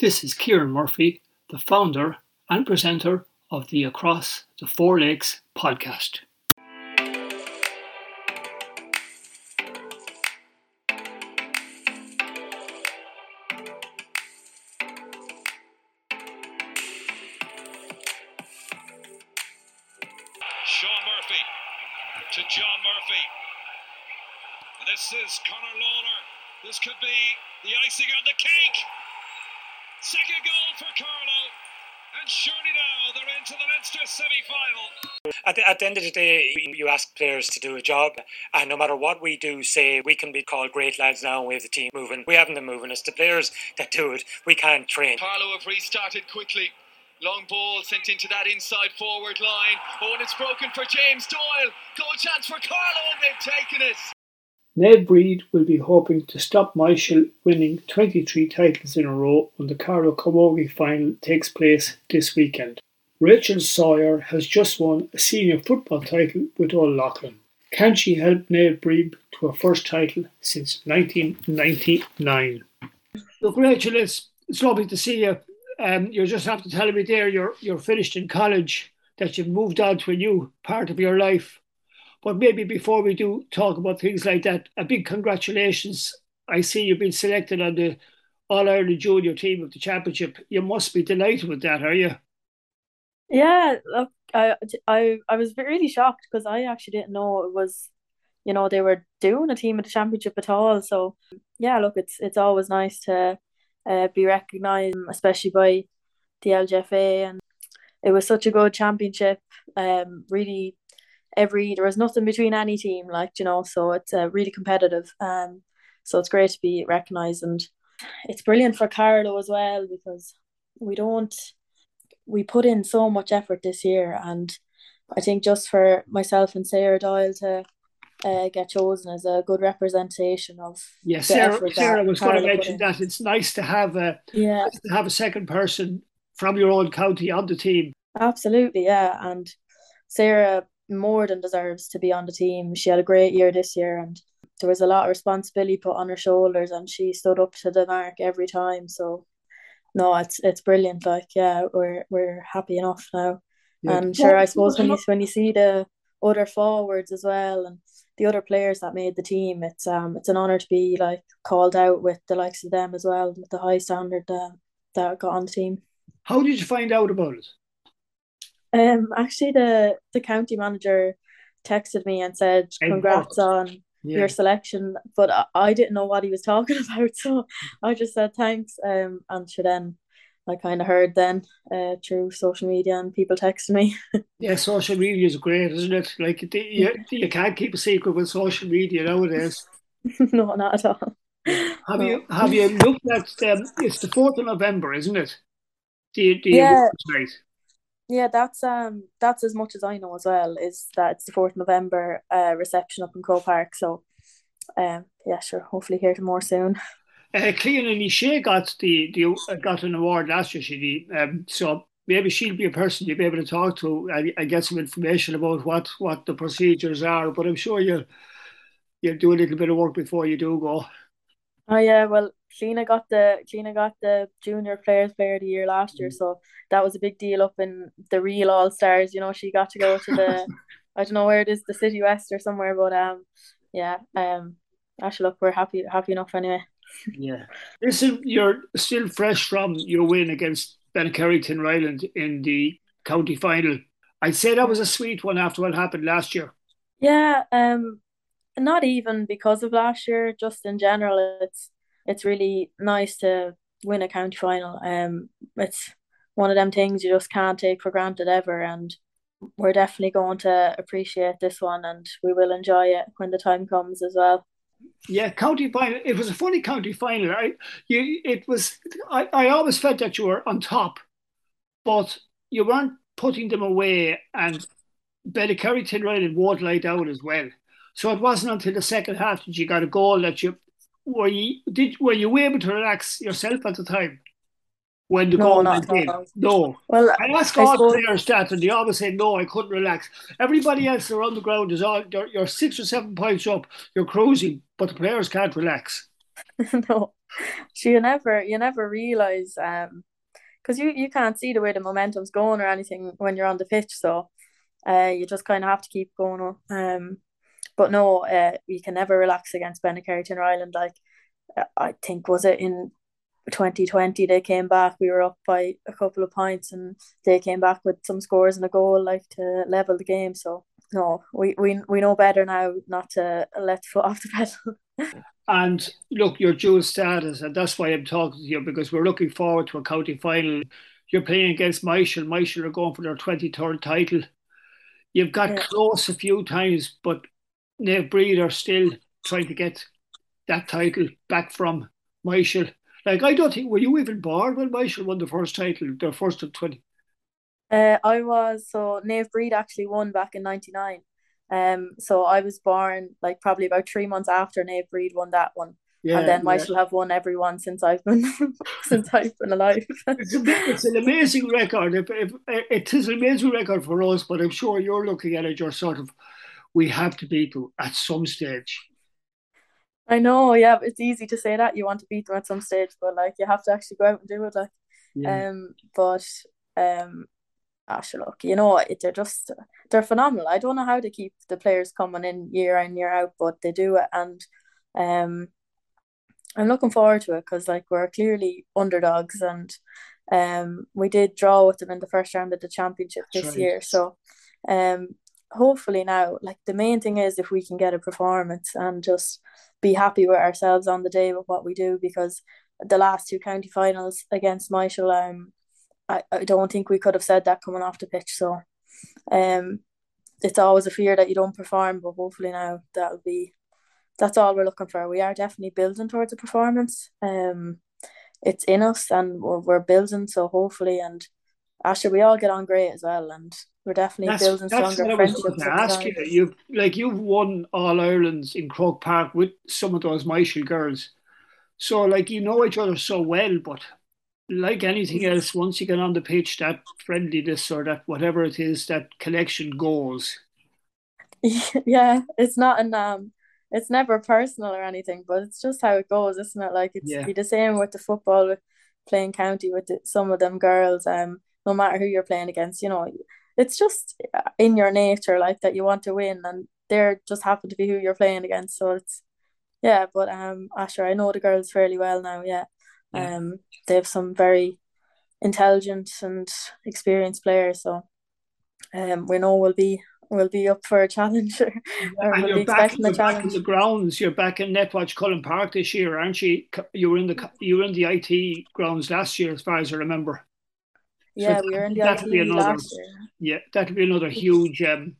This is Kieran Murphy, the founder and presenter of the Across the Four Lakes podcast. Sean Murphy to John Murphy. This is Conor Lawler. This could be the icing on the cake. Second goal for Carlow. And surely now they're into the Leinster semi final. At the, at the end of the day, you ask players to do a job, and no matter what we do, say we can be called great lads now and we have the team moving. We haven't them moving. It's the players that do it. We can't train. Carlow have restarted quickly. Long ball sent into that inside forward line. Oh, and it's broken for James Doyle. Goal chance for Carlow, and they've taken it. Naomh Bríd will be hoping to stop Myshall winning 23 titles in a row when the Carlow Camogie final takes place this weekend. Rachel Sawyer has just won a senior football title with Old Leighlin. Can she help Naomh Bríd to her first title since 1999? Look, Rachel, it's, it's lovely to see you. Um, you just have to tell me there you're you're finished in college, that you've moved on to a new part of your life. But maybe before we do talk about things like that, a big congratulations. I see you've been selected on the All Ireland Junior team of the championship. You must be delighted with that, are you? Yeah, look, I I I was really shocked because I actually didn't know it was, you know, they were doing a team of the championship at all. So yeah, look, it's it's always nice to uh, be recognised, especially by the LGFA, and it was such a good championship. Um, really, every there was nothing between any team, like you know, so it's uh, really competitive. Um, so it's great to be recognised, and it's brilliant for Carlow as well because we don't we put in so much effort this year, and I think just for myself and Sarah Doyle to uh, get chosen as a good representation of Yeah, Sarah, Sarah was going to mention that. It's nice to have a Yeah, nice to have a second person from your own county on the team. absolutely, yeah, and Sarah more than deserves to be on the team. She had a great year this year, and there was a lot of responsibility put on her shoulders, and she stood up to the mark every time. So, no, it's it's brilliant. Like, yeah, we're we're happy enough now. Yeah. And sure, I suppose when you when you see the other forwards as well and the other players that made the team, it's um it's an honor to be like called out with the likes of them as well, with the high standard that that got on the team. How did you find out about it? Um, actually, the the county manager texted me and said, "Congrats on Yeah. your selection," but I, I didn't know what he was talking about, so I just said thanks. Um, and sure then I kind of heard then uh through social media and people texting me. Yeah, social media is great, isn't it? Like the, you, you can't keep a secret with social media nowadays. no, not at all. Have No. you have you looked at? Um, it's the fourth of November, isn't it? The the Yeah. awards night. Yeah, that's um that's as much as I know as well, is that it's the fourth November uh reception up in Croke Park. So um yeah, sure, hopefully hear more soon. Uh, Clean and Shea got the the uh, got an award last year. She did. Um, so maybe she'll be a person you'll be able to talk to and, and get some information about what what the procedures are. But I'm sure you'll you'll do a little bit of work before you do go. Oh yeah, well, Kleena got the Kleena got the Junior Players Player of the Year last year, so that was a big deal up in the real All Stars. You know, she got to go to the I don't know where it is, the City West or somewhere, but um, yeah, um, actually, look, we're happy happy enough anyway. Yeah. Listen, you're still fresh from your win against Bencarrington Ryland in the county final. I'd say that was a sweet one after what happened last year. Yeah, um, not even because of last year, just in general, it's it's really nice to win a county final. Um, it's one of them things you just can't take for granted ever, and we're definitely going to appreciate this one, and we will enjoy it when the time comes as well. Yeah, county final. It was a funny county final. I, you, it was. I, I always felt that you were on top, but you weren't putting them away, and Bencarrington Ryland won't lie down as well. So it wasn't until the second half that you got a goal that you were you did were you able to relax yourself at the time when the No, goal not went in? No. Well, I ask I all suppose- players that, and they always say, "No, I couldn't relax." Everybody else around the ground is all you're, you're six or seven points up, you're cruising, but the players can't relax. no, so you never you never realize um because you you can't see the way the momentum's going or anything when you're on the pitch so uh you just kind of have to keep going um but no uh you can never relax against Benacarton or Ireland. Like I think was it in 2020 they came back we were up by a couple of points and they came back with some scores and a goal like to level the game. So no we we, we know better now not to let foot off the pedal. And look your dual status and that's why I'm talking to you because we're looking forward to a county final. You're playing against Myshall Myshall are going for their 23rd title. You've got yeah. close a few times but Naomh Bríd are still trying to get that title back from Myshall like, I don't think, were you even born when Myshall won the first title, their first of 20? Uh, I was, so Naomh Bríd actually won back in 99. Um, so I was born like probably about three months after Naomh Bríd won that one. Yeah, and then Myshall yeah. have won every one since I've been since I've been alive. it's, a, it's an amazing record. If, if, it is an amazing record for us, but I'm sure you're looking at it. You're sort of, we have to beat them at some stage. I know, yeah, it's easy to say that you want to beat them at some stage, but like you have to actually go out and do it. Like, yeah. um, but um, actually, look, you know, it, they're just they're phenomenal. I don't know how to keep the players coming in year in year out, but they do it, and um, I'm looking forward to it because like we're clearly underdogs, and um, we did draw with them in the first round of the championship That's this right. year, so um, hopefully now, like the main thing is if we can get a performance and just be happy with ourselves on the day with what we do because the last two county finals against Myshall, um, I, I don't think we could have said that coming off the pitch. So, um, it's always a fear that you don't perform, but hopefully now that'll be that's all we're looking for. We are definitely building towards a performance. Um, it's in us and we're, we're building. So hopefully, and actually, we all get on great as well, and we're definitely that's, building that's stronger friendships. To ask you, you've like you've won All Irelands in Croke Park with some of those Myshall girls, so like you know each other so well. But like anything else, once you get on the pitch, that friendliness or that whatever it is, that connection goes. Yeah, it's not an um, it's never personal or anything, but it's just how it goes, isn't it? Like it's yeah. be the same with the football, with playing county with the, some of them girls. Um, no matter who you're playing against, you know, it's just in your nature like that you want to win and they're just happen to be who you're playing against so it's yeah but um Asher I know the girls fairly well now yeah, yeah. um they have some very intelligent and experienced players so um we know we'll be we'll be up for a challenge or and we'll you're, back, you're back in the grounds. You're back in Netwatch Cullen Park this year aren't you? You were in the you were in the IT grounds last year as far as I remember yeah, so we were in the that'll be another, last year. Yeah, that'll be another huge. Um,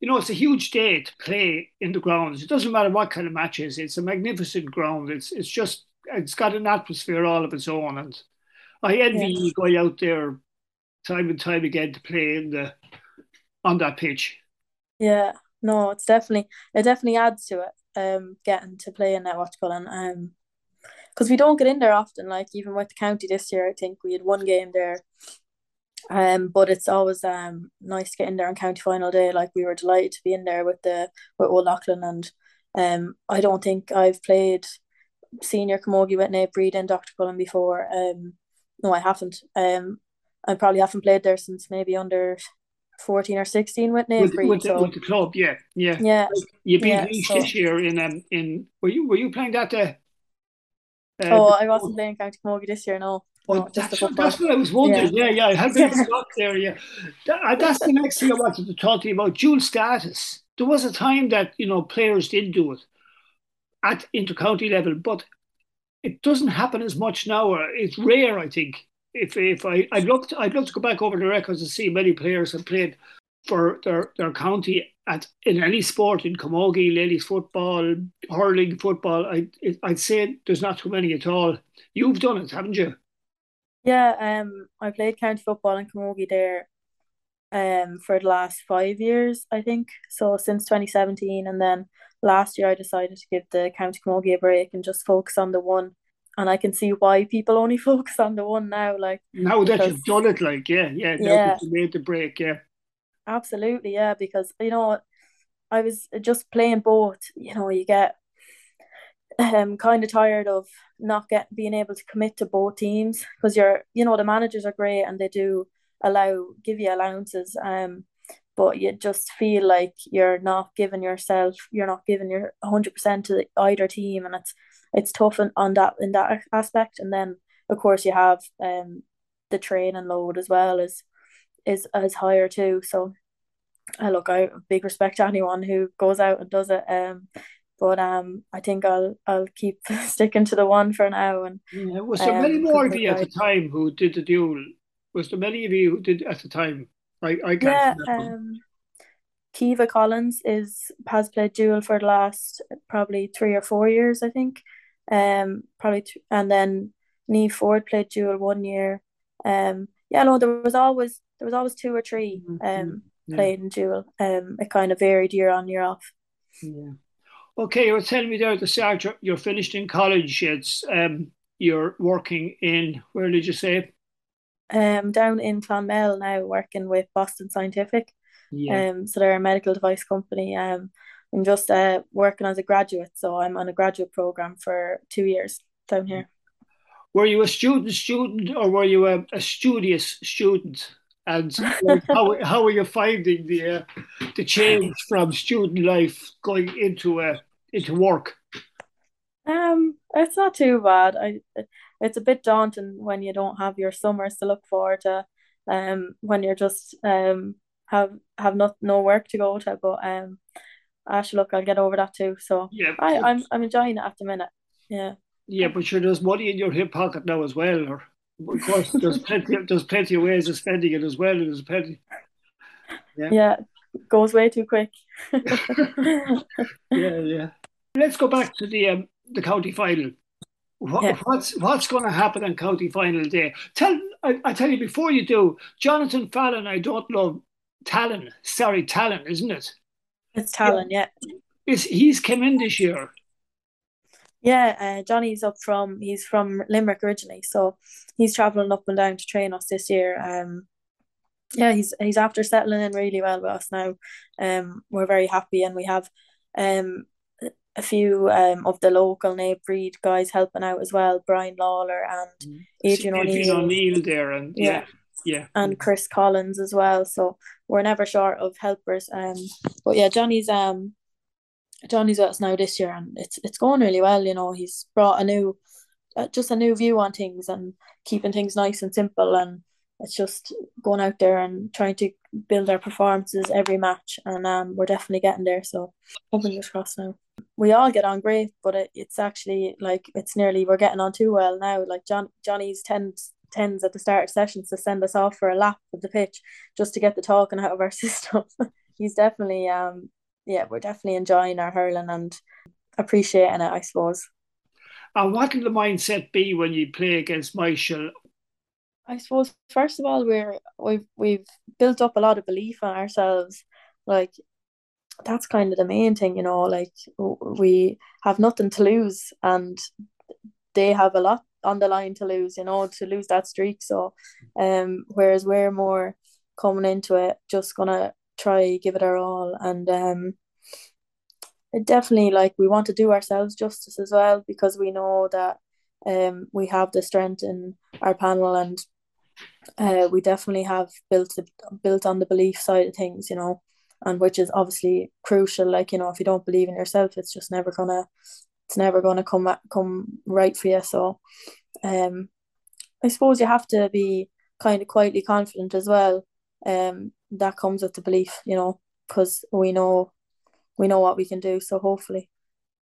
you know, it's a huge day to play in the grounds. It doesn't matter what kind of matches. It's a magnificent ground. It's it's just it's got an atmosphere all of its own, and I envy yeah. you going out there time and time again to play in the on that pitch. Yeah, no, it's definitely it definitely adds to it. Um, getting to play in Netwatch Cullen. Um, because we don't get in there often. Like even with the county this year, I think we had one game there um, but it's always um nice to get in there on county final day. Like we were delighted to be in there with the with Old and um I don't think I've played senior camogie with Naomh Bríd and Dr. Cullen before. Um no I haven't. Um I probably haven't played there since maybe under 14 or 16 with Naomh Bríd. With, so. with, the club, yeah. Yeah. Yeah. You beat yeah, so. this year in um in were you were you playing that day? Uh, oh, I wasn't playing County Camogie this year, no. Well, that's, that's, what I was wondering. Yeah, yeah, yeah I had been stuck there. Yeah, that, uh, that's the next thing I wanted to talk to you about. Dual status. There was a time that you know players did do it at intercounty level, but it doesn't happen as much now. It's rare, I think. If if I I'd love to, I'd love to go back over the records and see many players have played for their, their county at in any sport in camogie, ladies football, hurling, football. I I'd say there's not too many at all. You've done it, haven't you? Yeah, um, I played county football in Camogie there, um, for the last five years, I think. So since 2017, and then last year I decided to give the county Camogie a break and just focus on the one. And I can see why people only focus on the one now. Like now that because, you've done it, like yeah, yeah, yeah, you made the break, yeah. Absolutely, yeah, because you know, I was just playing both. You know, you get um, kind of tired of not get being able to commit to both teams because you're you know the managers are great and they do allow give you allowances um but you just feel like you're not giving yourself you're not giving your 100% to either team and it's it's tough on, on that in that aspect. And then of course you have um the training load as well as is is higher too. So I look I big respect to anyone who goes out and does it um but um I think I'll I'll keep sticking to the one for now and yeah. was there um, many more of you at the time who did the dual was there many of you who did at the time? I, I yeah um Caoimhe Collins is has played dual for the last probably three or four years I think. Um probably th- and then Neve Ford played dual one year. Um yeah no there was always there was always two or 3 mm-hmm. um yeah. played in dual um it kind of varied year on year off. Yeah okay you were telling me there at the start you're, you're finished in college it's um you're working in where did you say um down in Clonmel now working with Boston Scientific yeah. um so they're a medical device company um I'm just uh, working as a graduate, so I'm on a graduate program for two years down here. Were you a student student or were you a, a studious student? And like, how how are you finding the uh, the change from student life going into uh, into work? Um, it's not too bad. I it's a bit daunting when you don't have your summers to look forward to. Um, when you're just um have have not no work to go to, but um, actually look, I'll get over that too. So yeah, I I'm I'm enjoying it at the minute. Yeah. Yeah, but sure, there's money in your hip pocket now as well. Or of course, there's plenty. Of, there's plenty of ways of spending it as well. There's plenty. Yeah. Yeah, goes way too quick. yeah, yeah. Let's go back to the um, the county final. What, yeah. What's what's going to happen on county final day? Tell I, I tell you before you do, Jonathan Fallon. I don't love Talon. Sorry, Talon, isn't it? It's Talon, yeah. yeah. Is he's come in this year? Yeah, uh, Johnny's up from he's from Limerick originally, so he's traveling up and down to train us this year. Um, yeah, he's he's after settling in really well with us now. Um, we're very happy, and we have um a few um of the local Naomh Bríd guys helping out as well. Brian Lawler and mm. Adrian O'Neill. O'Neill there, and yeah. yeah. Yeah. And Chris Collins as well. So we're never short of helpers. Um but yeah, Johnny's um Johnny's with us now this year, and it's it's going really well. You know, he's brought a new, uh, just a new view on things and keeping things nice and simple, and it's just going out there and trying to build our performances every match, and um, we're definitely getting there. So, fingers crossed now. We all get on great, but it, it's actually like it's nearly we're getting on too well now. Like John Johnny's tends tends at the start of sessions to send us off for a lap of the pitch just to get the talking out of our system. He's definitely um yeah, we're definitely enjoying our hurling and appreciating it, I suppose. And what will the mindset be when you play against Myshall? I suppose first of all we're we've we've built up a lot of belief in ourselves. Like that's kind of the main thing, you know, like we have nothing to lose and they have a lot on the line to lose, you know, to lose that streak. So um whereas we're more coming into it just gonna try give it our all. And um it definitely like we want to do ourselves justice as well because we know that um we have the strength in our panel and uh we definitely have built the, built on the belief side of things you know and which is obviously crucial. Like you know if you don't believe in yourself it's just never gonna it's never gonna come come right for you. So um I suppose you have to be kind of quietly confident as well um that comes with the belief, you know, because we know we know what we can do. So hopefully.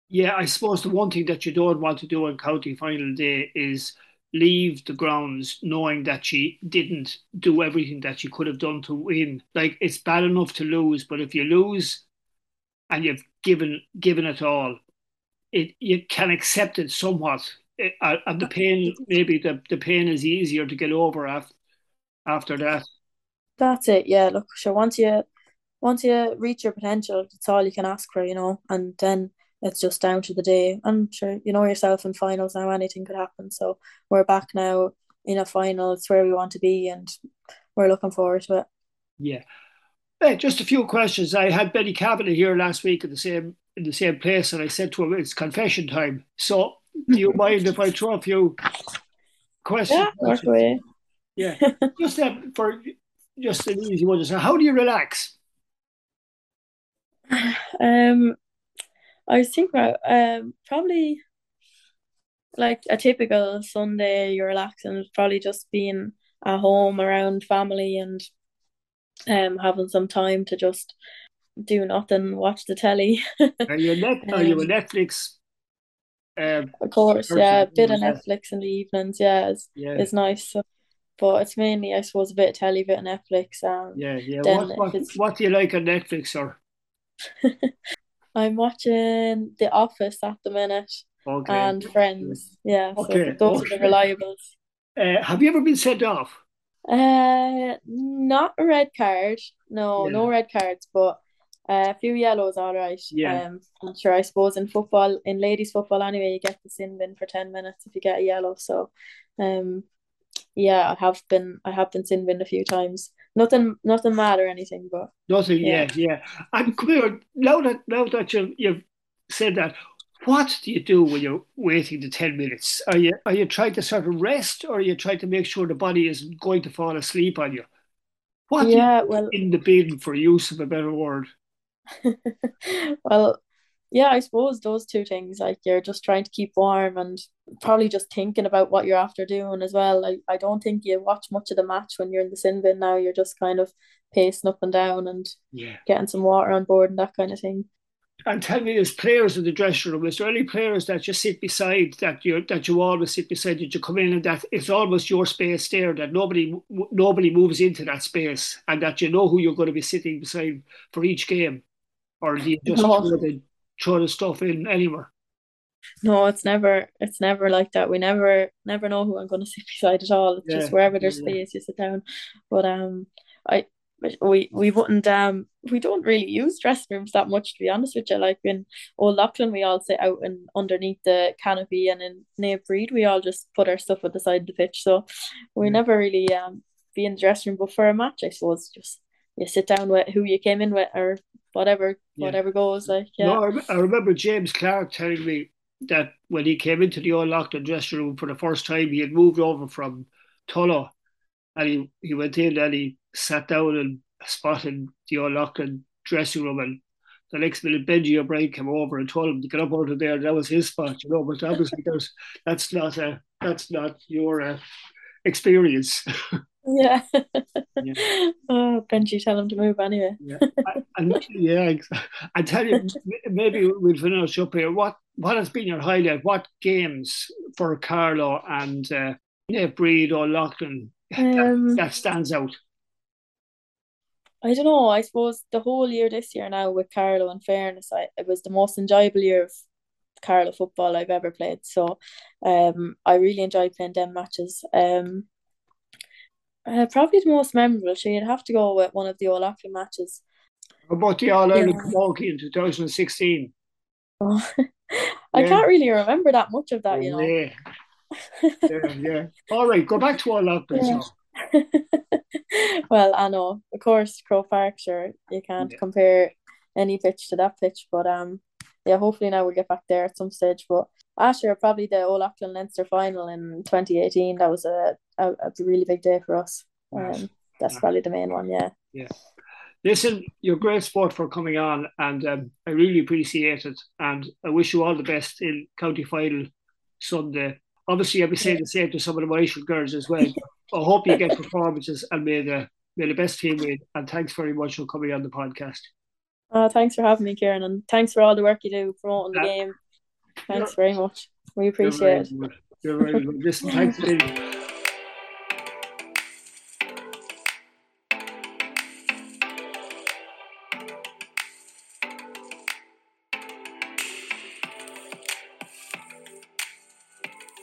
Yeah, I suppose the one thing that you don't want to do on county final day is leave the grounds knowing that she didn't do everything that she could have done to win. Like it's bad enough to lose, but if you lose and you've given given it all, it you can accept it somewhat. It, uh, and the pain, maybe the, the pain is easier to get over after after that. That's it. Yeah. Look, sure. Once you once you reach your potential, it's all you can ask for, you know. And then it's just down to the day. And sure, you know yourself in finals now, anything could happen. So we're back now in a final. It's where we want to be, and we're looking forward to it. Yeah. Hey, just a few questions. I had Benny Kavanagh here last week in the same in the same place, and I said to him, "It's confession time." So, do you mind if I throw a few questions? Yeah. Yeah, just uh, for just an easy one. So, how do you relax? Um, I was thinking about um probably like a typical Sunday. You're relaxing, probably just being at home around family and um having some time to just do nothing, watch the telly. Are you net? Are you a Um, Netflix? Um, of course, yeah, a bit of Netflix in the evenings, yeah, is yeah, is nice. So, but it's mainly, I suppose, a bit of telly, bit of Netflix. Um, yeah, yeah. What what what do you like on Netflix sir? I'm watching The Office at the minute Okay, and Friends. Yeah, so okay, those are the reliables. Uh, have you ever been sent off? Uh, not a red card. No, Yeah, no red cards, but uh, a few yellows, all right. yeah, Um, I'm sure I suppose in football, in ladies football anyway, you get the sin bin for 10 minutes if you get a yellow. So, um, yeah, I have been I have been sin binned a few times. Nothing nothing mad or anything, but nothing. yeah. Yeah, yeah. And come here. Now that now that you you've said that, what do you do when you're waiting the ten minutes? Are you are you trying to sort of rest, or are you trying to make sure the body isn't going to fall asleep on you? What do you Yeah, well, in the bin, for use of a better word? well, yeah, I suppose those two things, like you're just trying to keep warm and probably just thinking about what you're after doing as well. Like I don't think you watch much of the match when you're in the sin bin now. You're just kind of pacing up and down and Yeah. getting some water on board and that kind of thing. And tell me, as players in the dressing room, is there any players that you sit beside that you that you always sit beside that you come in and that it's almost your space there that nobody nobody moves into that space and that you know who you're going to be sitting beside for each game, or do you just No, throw the stuff in anywhere? no, it's never it's never like that. We never never know who I'm gonna sit beside at all. It's Yeah, just wherever there's yeah. space you sit down. But um I we we wouldn't um we don't really use dressing rooms that much to be honest with you. Like in Old Leighlin we all sit out and underneath the canopy and in Naomh Bríd we all just put our stuff at the side of the pitch. So we Yeah, never really um be in the dressing room. But for a match I suppose just you sit down with who you came in with or whatever yeah. whatever goes like yeah. No, I, I remember James Clark telling me that when he came into the Leighlin dressing room for the first time, he had moved over from Tullow and he, he went in and he sat down and spotted the Leighlin dressing room and the next minute Benji O'Brien came over and told him to get up out of there. That was his spot, you know. But obviously, there's that's not a that's not your uh, experience. Yeah. yeah, Oh, Benji, tell him to move anyway. yeah, I, and yeah. I tell you, maybe we'll finish up here. What what has been your highlight? What games for Carlow and uh, Naomh Bríd or Leighlin that Um, that stands out? I don't know. I suppose the whole year this year now with Carlow, in fairness, I it was the most enjoyable year of Carlow football I've ever played. So, um, I really enjoyed playing them matches. Um, uh, probably the most memorable. So you'd have to go with one of the Old Leighlin matches. How about the All Ireland Yeah. Camogie in 2016? Oh, I Yeah, can't really remember that much of that, you know. yeah, yeah, yeah. All right, go back to Old Leighlin. Yeah. Well, I know, of course, Croke Park, sure, you can't compare any pitch to that pitch, but um, yeah, hopefully now we'll get back there at some stage. But sure, probably the Old Leighlin Leinster final in 2018. That was a, a, a really big day for us. nice, Um, that's nice. probably the main one, yeah. Yeah. Listen, you're great sport for coming on, and um, I really appreciate it. And I wish you all the best in county final Sunday. Obviously, I'll be saying the same to some of the Malaysian girls as well. I hope you get performances and may the may the best team win. And thanks very much for coming on the podcast. Uh, thanks for having me, Kieran, and thanks for all the work you do promoting the game. Thanks very much. We appreciate it. You're very good. Listen, thanks.